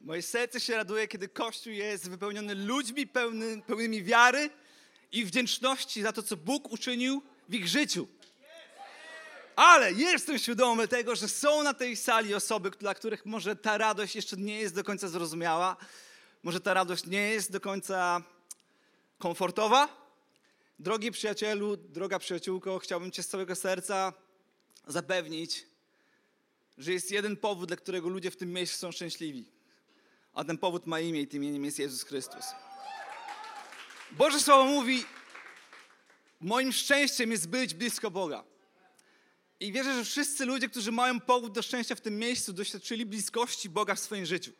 Moje serce się raduje, kiedy Kościół jest wypełniony ludźmi pełny, pełnymi wiary i wdzięczności za to, co Bóg uczynił w ich życiu. Ale jestem świadomy tego, że są na tej sali osoby, dla których może ta radość jeszcze nie jest do końca zrozumiała, może ta radość nie jest do końca komfortowa. Drogi przyjacielu, droga przyjaciółko, chciałbym Cię z całego serca zapewnić, że jest jeden powód, dla którego ludzie w tym miejscu są szczęśliwi. A ten powód ma imię i tym imieniem jest Jezus Chrystus. Boże Słowo mówi, moim szczęściem jest być blisko Boga. I wierzę, że wszyscy ludzie, którzy mają powód do szczęścia w tym miejscu, doświadczyli bliskości Boga w swoim życiu.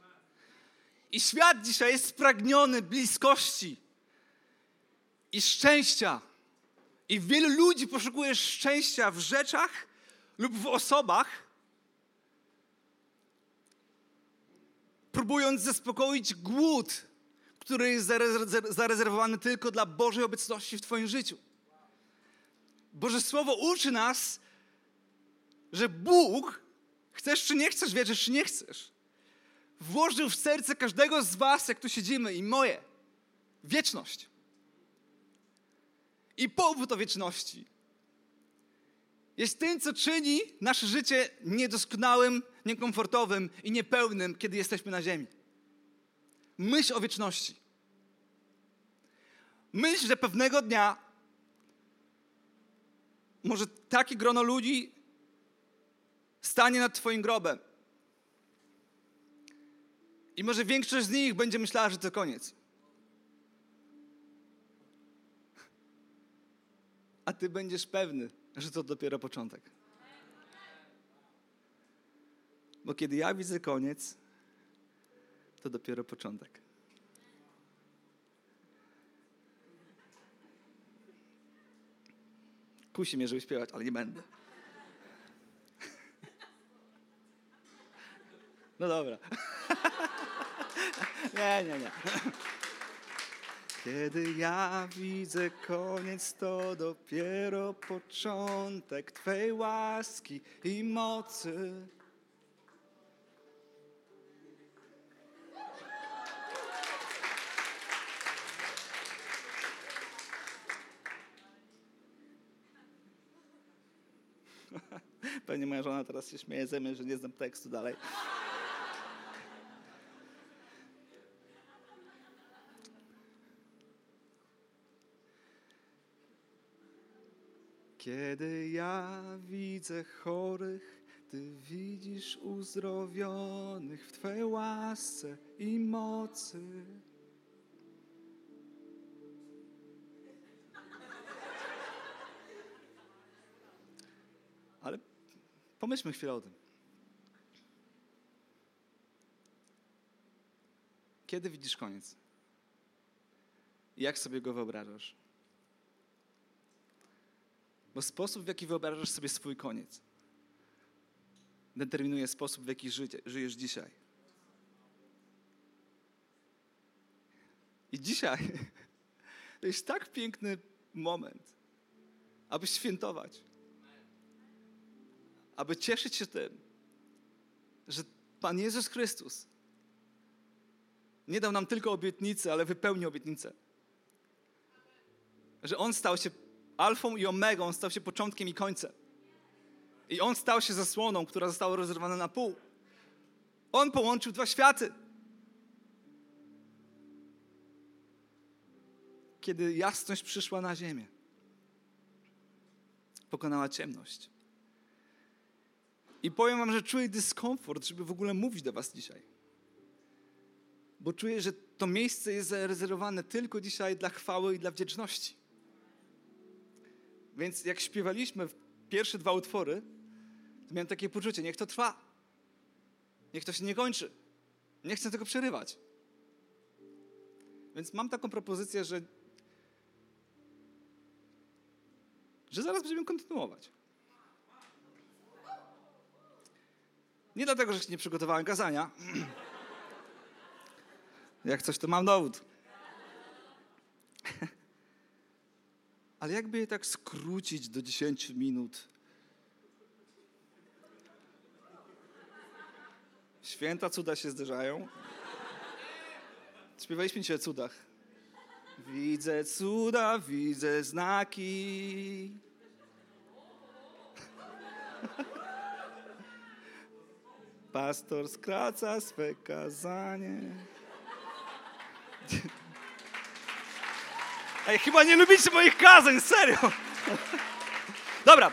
I świat dzisiaj jest spragniony bliskości i szczęścia. I wielu ludzi poszukuje szczęścia w rzeczach lub w osobach, próbując zaspokoić głód, który jest zarezerwowany tylko dla Bożej obecności w Twoim życiu. Boże Słowo uczy nas, że Bóg, chcesz czy nie chcesz, wierzysz czy nie chcesz, włożył w serce każdego z Was, jak tu siedzimy, i moje, wieczność. I powód o wieczności jest tym, co czyni nasze życie niedoskonałym, niekomfortowym i niepełnym, kiedy jesteśmy na ziemi. Myśl o wieczności. Myśl, że pewnego dnia może takie grono ludzi stanie nad Twoim grobem. I może większość z nich będzie myślała, że to koniec. A Ty będziesz pewny, że to dopiero początek. Bo kiedy ja widzę koniec, to dopiero początek. Kusi mnie, żeby śpiewać, ale nie będę. No dobra. Nie, nie, nie. Kiedy ja widzę koniec, to dopiero początek Twej łaski i mocy. Pewnie moja żona teraz się śmieje ze mnie, że nie znam tekstu dalej. Kiedy ja widzę chorych, Ty widzisz uzdrowionych w Twej łasce i mocy. Pomyślmy chwilę o tym. Kiedy widzisz koniec? Jak sobie go wyobrażasz? Bo sposób, w jaki wyobrażasz sobie swój koniec, determinuje sposób, w jaki żyjesz dzisiaj. I dzisiaj to jest tak piękny moment, aby świętować, aby cieszyć się tym, że Pan Jezus Chrystus nie dał nam tylko obietnicy, ale wypełnił obietnicę. Że On stał się alfą i omegą, stał się początkiem i końcem. I On stał się zasłoną, która została rozerwana na pół. On połączył dwa światy. Kiedy jasność przyszła na ziemię, pokonała ciemność. I powiem wam, że czuję dyskomfort, żeby w ogóle mówić do was dzisiaj. Bo czuję, że to miejsce jest zarezerwowane tylko dzisiaj dla chwały i dla wdzięczności. Więc jak śpiewaliśmy pierwsze dwa utwory, to miałem takie poczucie, niech to trwa. Niech to się nie kończy. Nie chcę tego przerywać. Więc mam taką propozycję, że, że zaraz będziemy kontynuować. Nie dlatego, że się nie przygotowałem kazania. Jak coś, to mam dowód. Ale jakby je tak skrócić do 10 minut? Święta cuda się zderzają. Śpiewaliśmy dzisiaj o cudach. Widzę cuda, widzę znaki. Pastor skraca swe kazanie. Ej, chyba nie lubicie moich kazań, serio. Dobra,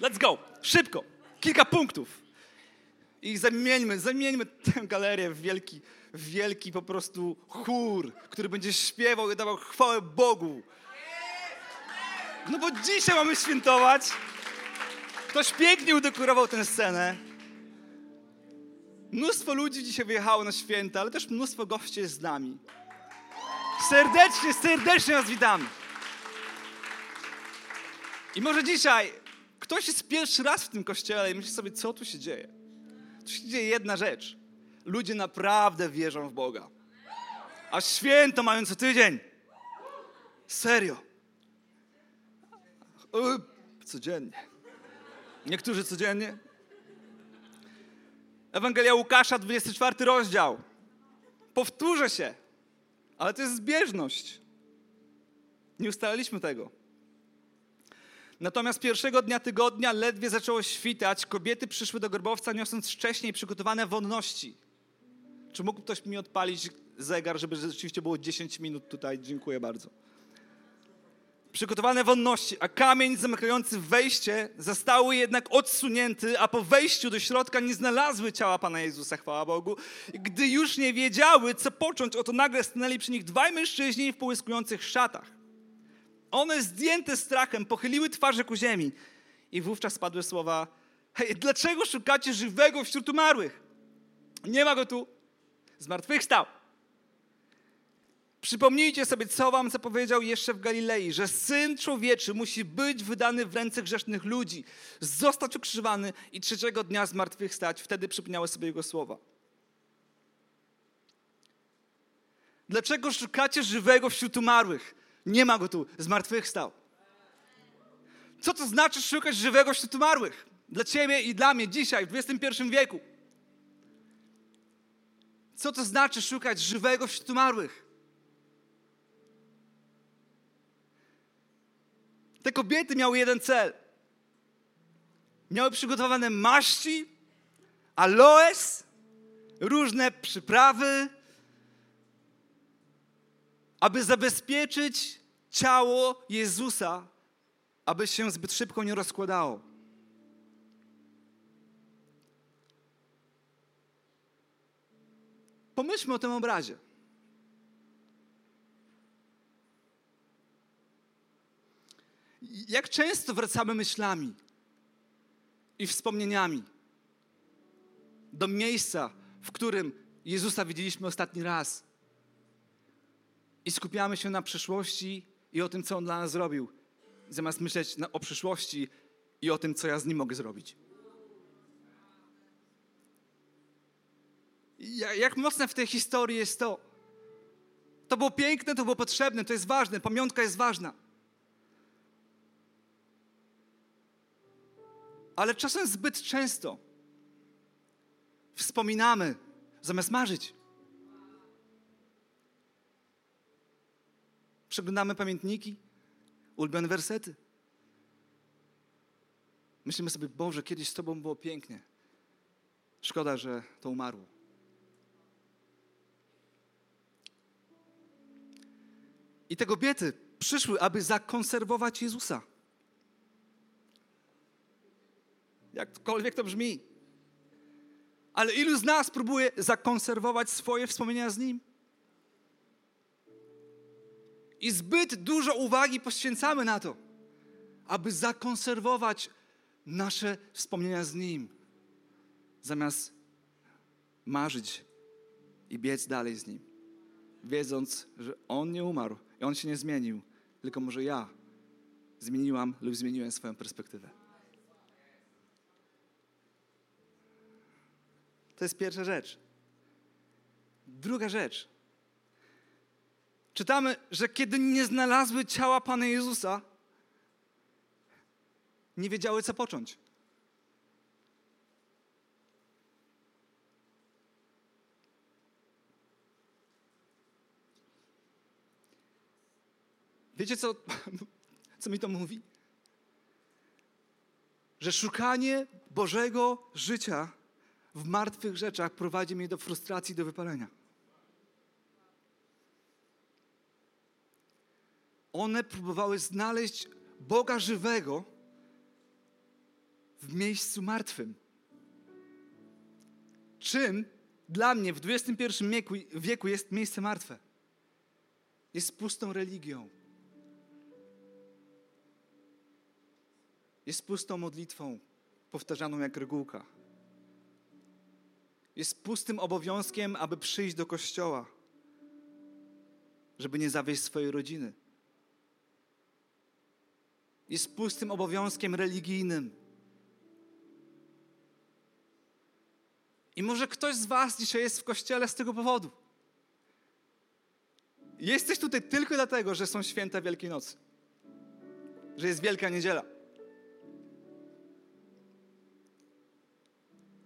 let's go. Szybko. Kilka punktów. I zamieńmy, zamieńmy tę galerię w wielki, wielki po prostu chór, który będzie śpiewał i dawał chwałę Bogu. No bo dzisiaj mamy świętować. Ktoś pięknie udekorował tę scenę. Mnóstwo ludzi dzisiaj wyjechało na święta, ale też mnóstwo gości jest z nami. Serdecznie, serdecznie Was witamy. I może dzisiaj ktoś jest pierwszy raz w tym kościele i myśli sobie, co tu się dzieje. Tu się dzieje jedna rzecz. Ludzie naprawdę wierzą w Boga. A święto mają co tydzień. Serio. E, Codziennie. Niektórzy codziennie. Ewangelia Łukasza, 24 rozdział. Powtórzę się, ale to jest zbieżność. Nie ustaliliśmy tego. Natomiast pierwszego dnia tygodnia ledwie zaczęło świtać, kobiety przyszły do grobowca niosąc wcześniej przygotowane wonności. Czy mógł ktoś mi odpalić zegar, żeby rzeczywiście było 10 minut tutaj? Dziękuję bardzo. Przygotowane wonności, a kamień zamykający wejście został jednak odsunięty, a po wejściu do środka nie znalazły ciała Pana Jezusa, chwała Bogu. Gdy już nie wiedziały, co począć, oto nagle stanęli przy nich dwaj mężczyźni w połyskujących szatach. One zdjęte strachem pochyliły twarze ku ziemi i wówczas padły słowa Hej, dlaczego szukacie żywego wśród umarłych? Nie ma go tu. Zmartwychwstał. Przypomnijcie sobie, co wam zapowiedział jeszcze w Galilei, że Syn Człowieczy musi być wydany w ręce grzesznych ludzi, zostać ukrzyżowany i trzeciego dnia zmartwychwstać. Wtedy przypomniały sobie Jego słowa. Dlaczego szukacie żywego wśród umarłych? Nie ma go tu, zmartwychwstał. Co to znaczy szukać żywego wśród umarłych? Dla ciebie i dla mnie dzisiaj, w XXI wieku. Co to znaczy szukać żywego wśród umarłych? Kobiety miały jeden cel. Miały przygotowane maści, aloes, różne przyprawy, aby zabezpieczyć ciało Jezusa, aby się zbyt szybko nie rozkładało. Pomyślmy o tym obrazie. Jak często wracamy myślami i wspomnieniami do miejsca, w którym Jezusa widzieliśmy ostatni raz i skupiamy się na przyszłości i o tym, co On dla nas zrobił, zamiast myśleć o przyszłości i o tym, co ja z Nim mogę zrobić. Jak mocne w tej historii jest to. To było piękne, to było potrzebne, to jest ważne, pamiątka jest ważna. Ale czasem zbyt często wspominamy zamiast marzyć. Przeglądamy pamiętniki, ulubione wersety. Myślimy sobie, Boże, kiedyś z Tobą było pięknie. Szkoda, że to umarło. I te kobiety przyszły, aby zakonserwować Jezusa. Jakkolwiek to brzmi. Ale ilu z nas próbuje zakonserwować swoje wspomnienia z Nim? I zbyt dużo uwagi poświęcamy na to, aby zakonserwować nasze wspomnienia z Nim, zamiast marzyć i biec dalej z Nim. wiedząc, że On nie umarł i On się nie zmienił, tylko może ja zmieniłam lub zmieniłem swoją perspektywę. To jest pierwsza rzecz. Druga rzecz. Czytamy, że kiedy nie znalazły ciała Pana Jezusa, nie wiedziały, co począć. Wiecie, co, co mi to mówi? Że szukanie Bożego życia w martwych rzeczach prowadzi mnie do frustracji, do wypalenia. One próbowały znaleźć Boga żywego w miejscu martwym. Czym dla mnie w XXI wieku, wieku jest miejsce martwe? Jest pustą religią. Jest pustą modlitwą, powtarzaną jak regułka. Jest pustym obowiązkiem, aby przyjść do kościoła, żeby nie zawieść swojej rodziny. Jest pustym obowiązkiem religijnym. I może ktoś z Was dzisiaj jest w kościele z tego powodu. Jesteś tutaj tylko dlatego, że są święta Wielkiej Nocy, że jest Wielka Niedziela.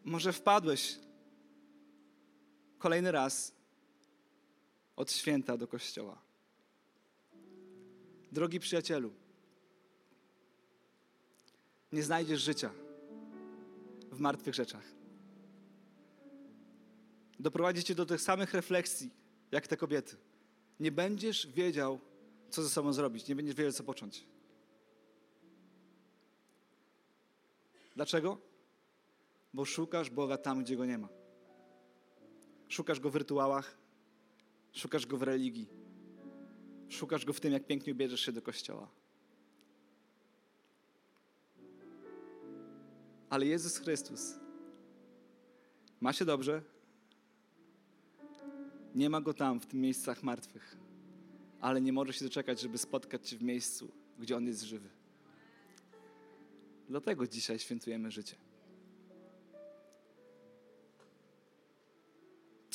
Może wpadłeś kolejny raz od święta do kościoła. Drogi przyjacielu, nie znajdziesz życia w martwych rzeczach. Doprowadzi cię do tych samych refleksji, jak te kobiety. Nie będziesz wiedział, co ze sobą zrobić, nie będziesz wiedział, co począć. Dlaczego? Bo szukasz Boga tam, gdzie go nie ma. Szukasz go w rytuałach, szukasz go w religii, szukasz go w tym, jak pięknie ubierzesz się do kościoła. Ale Jezus Chrystus ma się dobrze, nie ma go tam, w tym miejscach martwych, ale nie może się doczekać, żeby spotkać się w miejscu, gdzie on jest żywy. Dlatego dzisiaj świętujemy życie.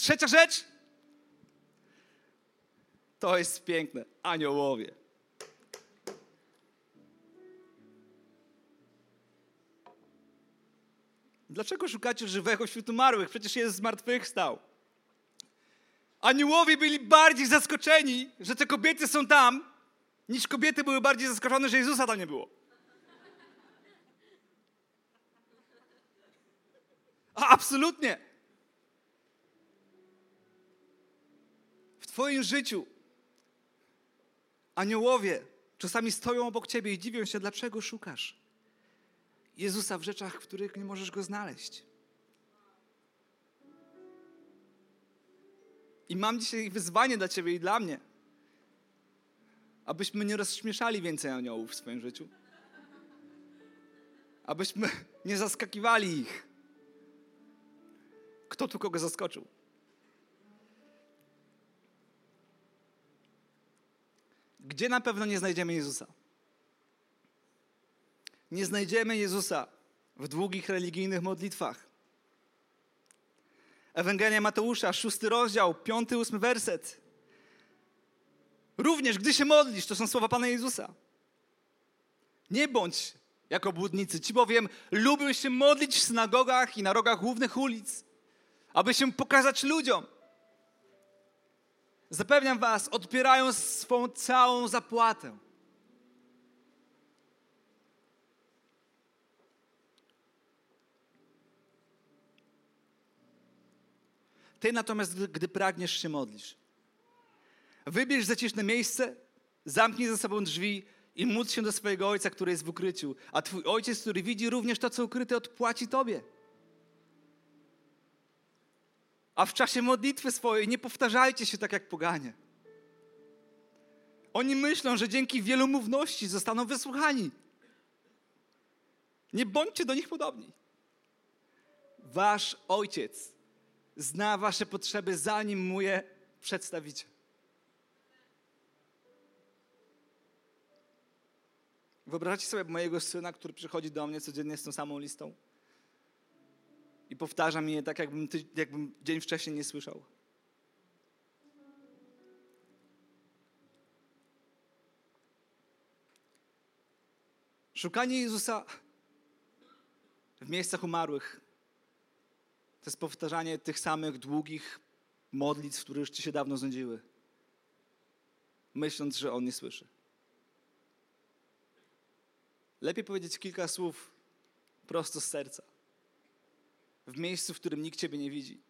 Trzecia rzecz to jest piękne. Aniołowie. Dlaczego szukacie żywego wśród umarłych? Przecież jest zmartwychwstał. Aniołowie byli bardziej zaskoczeni, że te kobiety są tam, niż kobiety były bardziej zaskoczone, że Jezusa tam nie było. Absolutnie. Twoim życiu aniołowie czasami stoją obok Ciebie i dziwią się, dlaczego szukasz Jezusa w rzeczach, w których nie możesz go znaleźć. I mam dzisiaj wyzwanie dla Ciebie i dla mnie, abyśmy nie rozśmieszali więcej aniołów w swoim życiu. Abyśmy nie zaskakiwali ich. Kto tu kogo zaskoczył? Gdzie na pewno nie znajdziemy Jezusa? Nie znajdziemy Jezusa w długich religijnych modlitwach. Ewangelia Mateusza, szósty rozdział, piąty, ósmy werset. Również, gdy się modlisz, to są słowa Pana Jezusa. Nie bądź jako błudnicy. Ci bowiem lubią się modlić w synagogach i na rogach głównych ulic, aby się pokazać ludziom. Zapewniam was, odpierają swą całą zapłatę. Ty natomiast, gdy, pragniesz się modlisz, wybierz zaciszne miejsce, zamknij za sobą drzwi i módl się do swojego Ojca, który jest w ukryciu. A Twój Ojciec, który widzi również to, co ukryte, odpłaci Tobie a w czasie modlitwy swojej nie powtarzajcie się tak jak poganie. Oni myślą, że dzięki wielomówności zostaną wysłuchani. Nie bądźcie do nich podobni. Wasz ojciec zna wasze potrzeby, zanim mu je przedstawicie. Wyobraźcie sobie mojego syna, który przychodzi do mnie codziennie z tą samą listą i powtarza mi je tak, jakbym, ty, jakbym dzień wcześniej nie słyszał. Szukanie Jezusa w miejscach umarłych to jest powtarzanie tych samych długich modlitw, które już ci się dawno znudziły, myśląc, że On nie słyszy. Lepiej powiedzieć kilka słów prosto z serca, w miejscu, w którym nikt Ciebie nie widzi,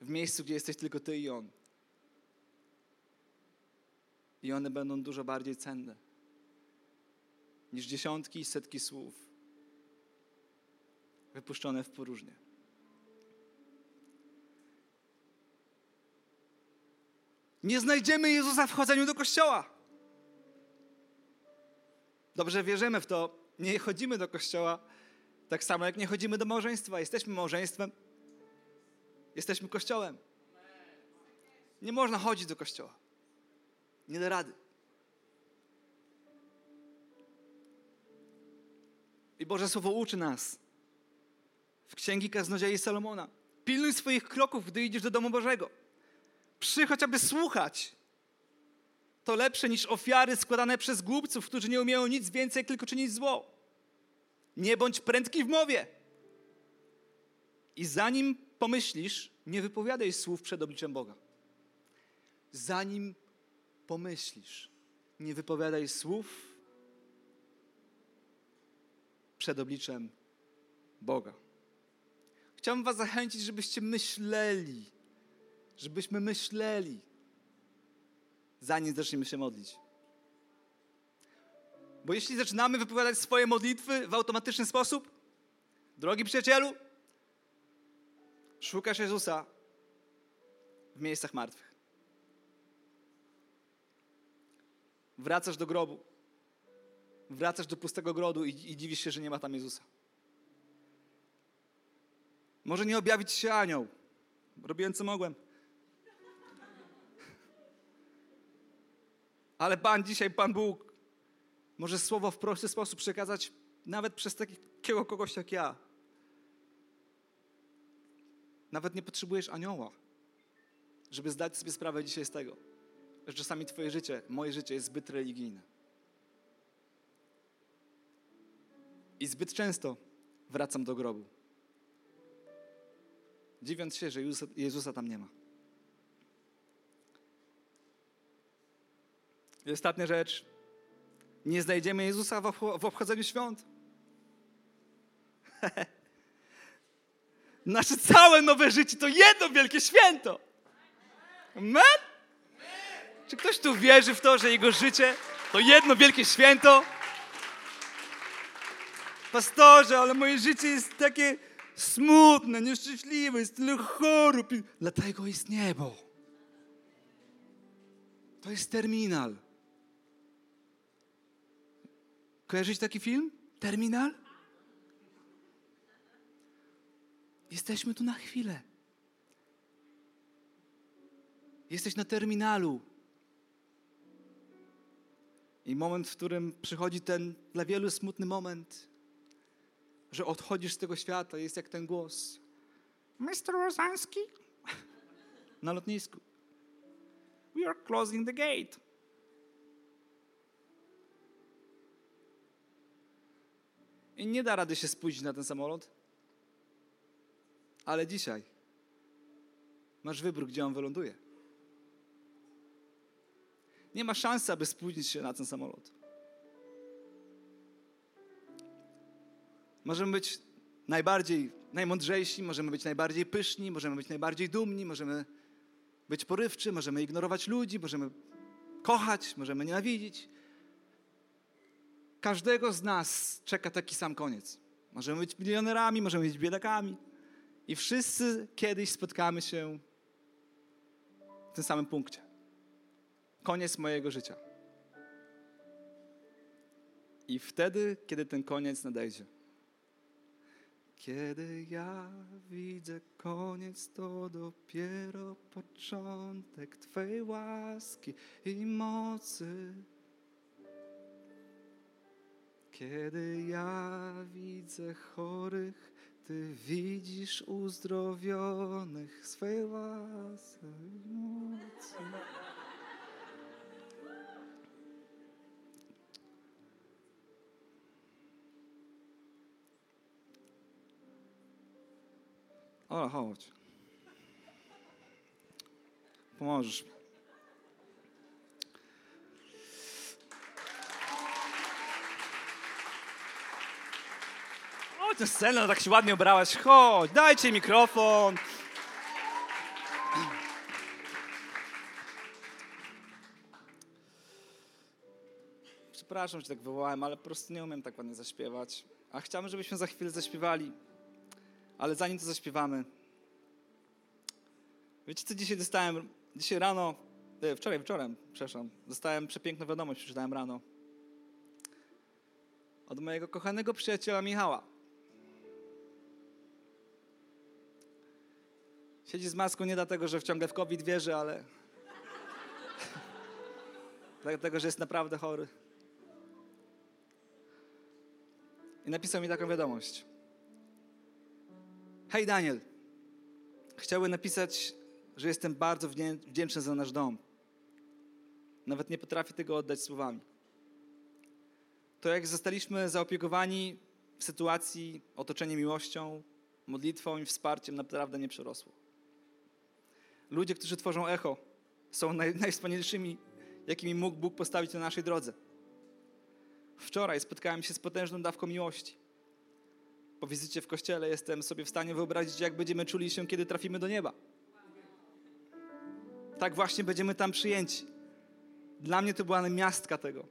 w miejscu, gdzie jesteś tylko Ty i On. I one będą dużo bardziej cenne niż dziesiątki i setki słów wypuszczone w próżnię. Nie znajdziemy Jezusa w chodzeniu do kościoła. Dobrze wierzymy w to. Nie chodzimy do kościoła tak samo, jak nie chodzimy do małżeństwa. Jesteśmy małżeństwem. Jesteśmy kościołem. Nie można chodzić do kościoła. Nie da rady. I Boże Słowo uczy nas w Księgi Kaznodziei Salomona. Pilnuj swoich kroków, gdy idziesz do domu Bożego. Przychodź, aby słuchać. To lepsze niż ofiary składane przez głupców, którzy nie umieją nic więcej, tylko czynić zło. Nie bądź prędki w mowie. I zanim pomyślisz, nie wypowiadaj słów przed obliczem Boga. Zanim pomyślisz, nie wypowiadaj słów przed obliczem Boga. Chciałbym Was zachęcić, żebyście myśleli, żebyśmy myśleli, zanim zaczniemy się modlić. Bo jeśli zaczynamy wypowiadać swoje modlitwy w automatyczny sposób, drogi przyjacielu, szukasz Jezusa w miejscach martwych. Wracasz do grobu. Wracasz do pustego grodu i, i dziwisz się, że nie ma tam Jezusa. Może nie objawić się anioł. Robiłem co mogłem. Ale Pan dzisiaj, Pan Bóg, może słowo w prosty sposób przekazać nawet przez takiego kogoś jak ja. Nawet nie potrzebujesz anioła, żeby zdać sobie sprawę dzisiaj z tego, że czasami Twoje życie, moje życie jest zbyt religijne. I zbyt często wracam do grobu, dziwiąc się, że Jezusa, Jezusa tam nie ma. I ostatnia rzecz. Nie znajdziemy Jezusa w obchodzeniu świąt. Nasze całe nowe życie to jedno wielkie święto. Amen? Czy ktoś tu wierzy w to, że jego życie to jedno wielkie święto? Pastorze, ale moje życie jest takie smutne, nieszczęśliwe, jest tyle chorób. Dlatego jest niebo. To jest terminal. Kojarzycie taki film? Terminal? Jesteśmy tu na chwilę. Jesteś na terminalu. I moment, w którym przychodzi ten dla wielu smutny moment, że odchodzisz z tego świata, jest jak ten głos. Mr. Rozański? Na lotnisku. We are closing the gate. I nie da rady się spóźnić na ten samolot. Ale dzisiaj masz wybór, gdzie on wyląduje. Nie ma szansy, aby spóźnić się na ten samolot. Możemy być najbardziej, najmądrzejsi, możemy być najbardziej pyszni, możemy być najbardziej dumni, możemy być porywczy, możemy ignorować ludzi, możemy kochać, możemy nienawidzić. Każdego z nas czeka taki sam koniec. Możemy być milionerami, możemy być biedakami. I wszyscy kiedyś spotkamy się w tym samym punkcie. Koniec mojego życia. I wtedy, kiedy ten koniec nadejdzie, kiedy ja widzę koniec, to dopiero początek Twej łaski i mocy. Kiedy ja widzę chorych, Ty widzisz uzdrowionych swej łasce mocy. O, chodź. Pomożesz mi. Chodź na no tak się ładnie ubrałaś. Chodź, dajcie mikrofon. Przepraszam, że tak wywołałem, ale po prostu nie umiem tak ładnie zaśpiewać. A chciałbym, żebyśmy za chwilę zaśpiewali. Ale zanim to zaśpiewamy, wiecie co dzisiaj dostałem? Dzisiaj rano, e, wczoraj wieczorem, przepraszam, dostałem przepiękną wiadomość, przeczytałem rano. Od mojego kochanego przyjaciela Michała. Siedzi z maską nie dlatego, że ciągle w COVID wierzy, ale dlatego, że jest naprawdę chory. I napisał mi taką wiadomość. Hej Daniel, chciałbym napisać, że jestem bardzo wdzięczny za nasz dom. Nawet nie potrafię tego oddać słowami. To jak zostaliśmy zaopiekowani w sytuacji otoczenia miłością, modlitwą i wsparciem naprawdę nie przerosło. Ludzie, którzy tworzą echo, są naj, najwspanialszymi, jakimi mógł Bóg postawić na naszej drodze. Wczoraj spotkałem się z potężną dawką miłości. Po wizycie w kościele jestem sobie w stanie wyobrazić, jak będziemy czuli się, kiedy trafimy do nieba. Tak właśnie będziemy tam przyjęci. Dla mnie to była miastka tego.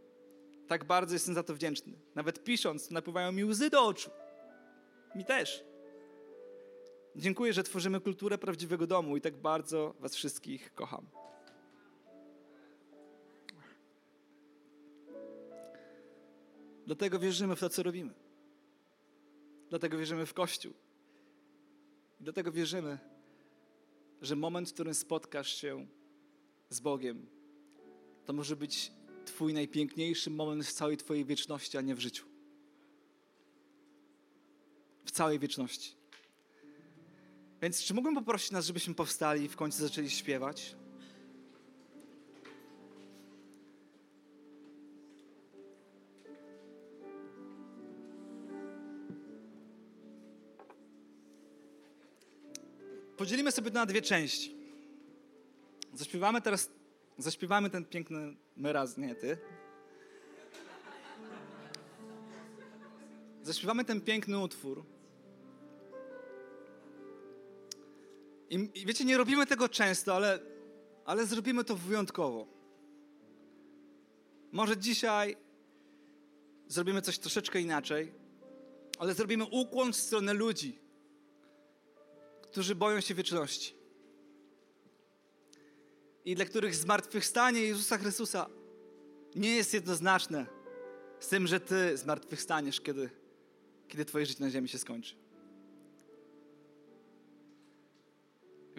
Tak bardzo jestem za to wdzięczny. Nawet pisząc, napływają mi łzy do oczu. Mi też. Dziękuję, że tworzymy kulturę prawdziwego domu i tak bardzo Was wszystkich kocham. Dlatego wierzymy w to, co robimy. Dlatego wierzymy w Kościół. Dlatego wierzymy, że moment, w którym spotkasz się z Bogiem, to może być Twój najpiękniejszy moment w całej Twojej wieczności, a nie w życiu. W całej wieczności. Więc czy mógłbym poprosić nas, żebyśmy powstali i w końcu zaczęli śpiewać? Podzielimy sobie to na dwie części. Zaśpiewamy teraz, zaśpiewamy ten piękny my raz, nie ty. Zaśpiewamy ten piękny utwór. I, I, wiecie, nie robimy tego często, ale, ale zrobimy to wyjątkowo. Może dzisiaj zrobimy coś troszeczkę inaczej, ale zrobimy ukłon w stronę ludzi, którzy boją się wieczności. I dla których zmartwychwstanie Jezusa Chrystusa nie jest jednoznaczne z tym, że Ty zmartwychwstaniesz, kiedy, kiedy Twoje życie na ziemi się skończy.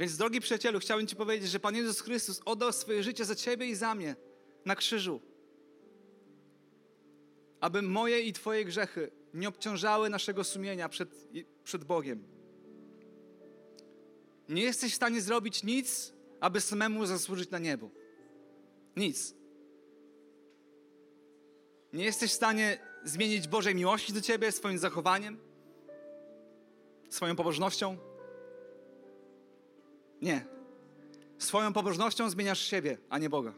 Więc, drogi przyjacielu, chciałbym Ci powiedzieć, że Pan Jezus Chrystus oddał swoje życie za Ciebie i za mnie na krzyżu. Aby moje i Twoje grzechy nie obciążały naszego sumienia przed, przed Bogiem. Nie jesteś w stanie zrobić nic, aby samemu zasłużyć na niebo. Nic. Nie jesteś w stanie zmienić Bożej miłości do Ciebie swoim zachowaniem, swoją pobożnością. Nie. Swoją pobożnością zmieniasz siebie, a nie Boga.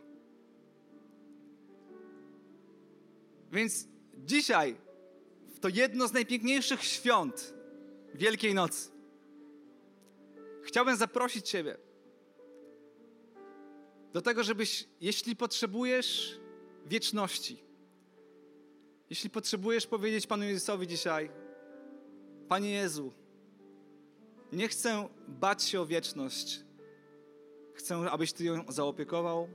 Więc dzisiaj, to jedno z najpiękniejszych świąt Wielkiej Nocy, chciałbym zaprosić Ciebie do tego, żebyś, jeśli potrzebujesz wieczności, jeśli potrzebujesz powiedzieć Panu Jezusowi dzisiaj, Panie Jezu, nie chcę bać się o wieczność. Chcę, abyś Ty ją zaopiekował,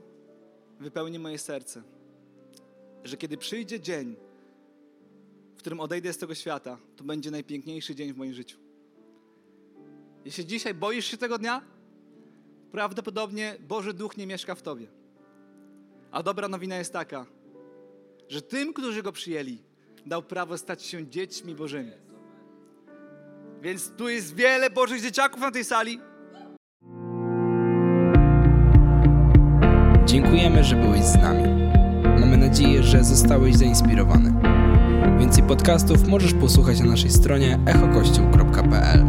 wypełni moje serce. Że kiedy przyjdzie dzień, w którym odejdę z tego świata, to będzie najpiękniejszy dzień w moim życiu. Jeśli dzisiaj boisz się tego dnia, prawdopodobnie Boży Duch nie mieszka w Tobie. A dobra nowina jest taka, że tym, którzy Go przyjęli, dał prawo stać się dziećmi Bożymi. Więc tu jest wiele Bożych dzieciaków na tej sali. Dziękujemy, że byłeś z nami. Mamy nadzieję, że zostałeś zainspirowany. Więcej podcastów możesz posłuchać na naszej stronie echokościół.pl.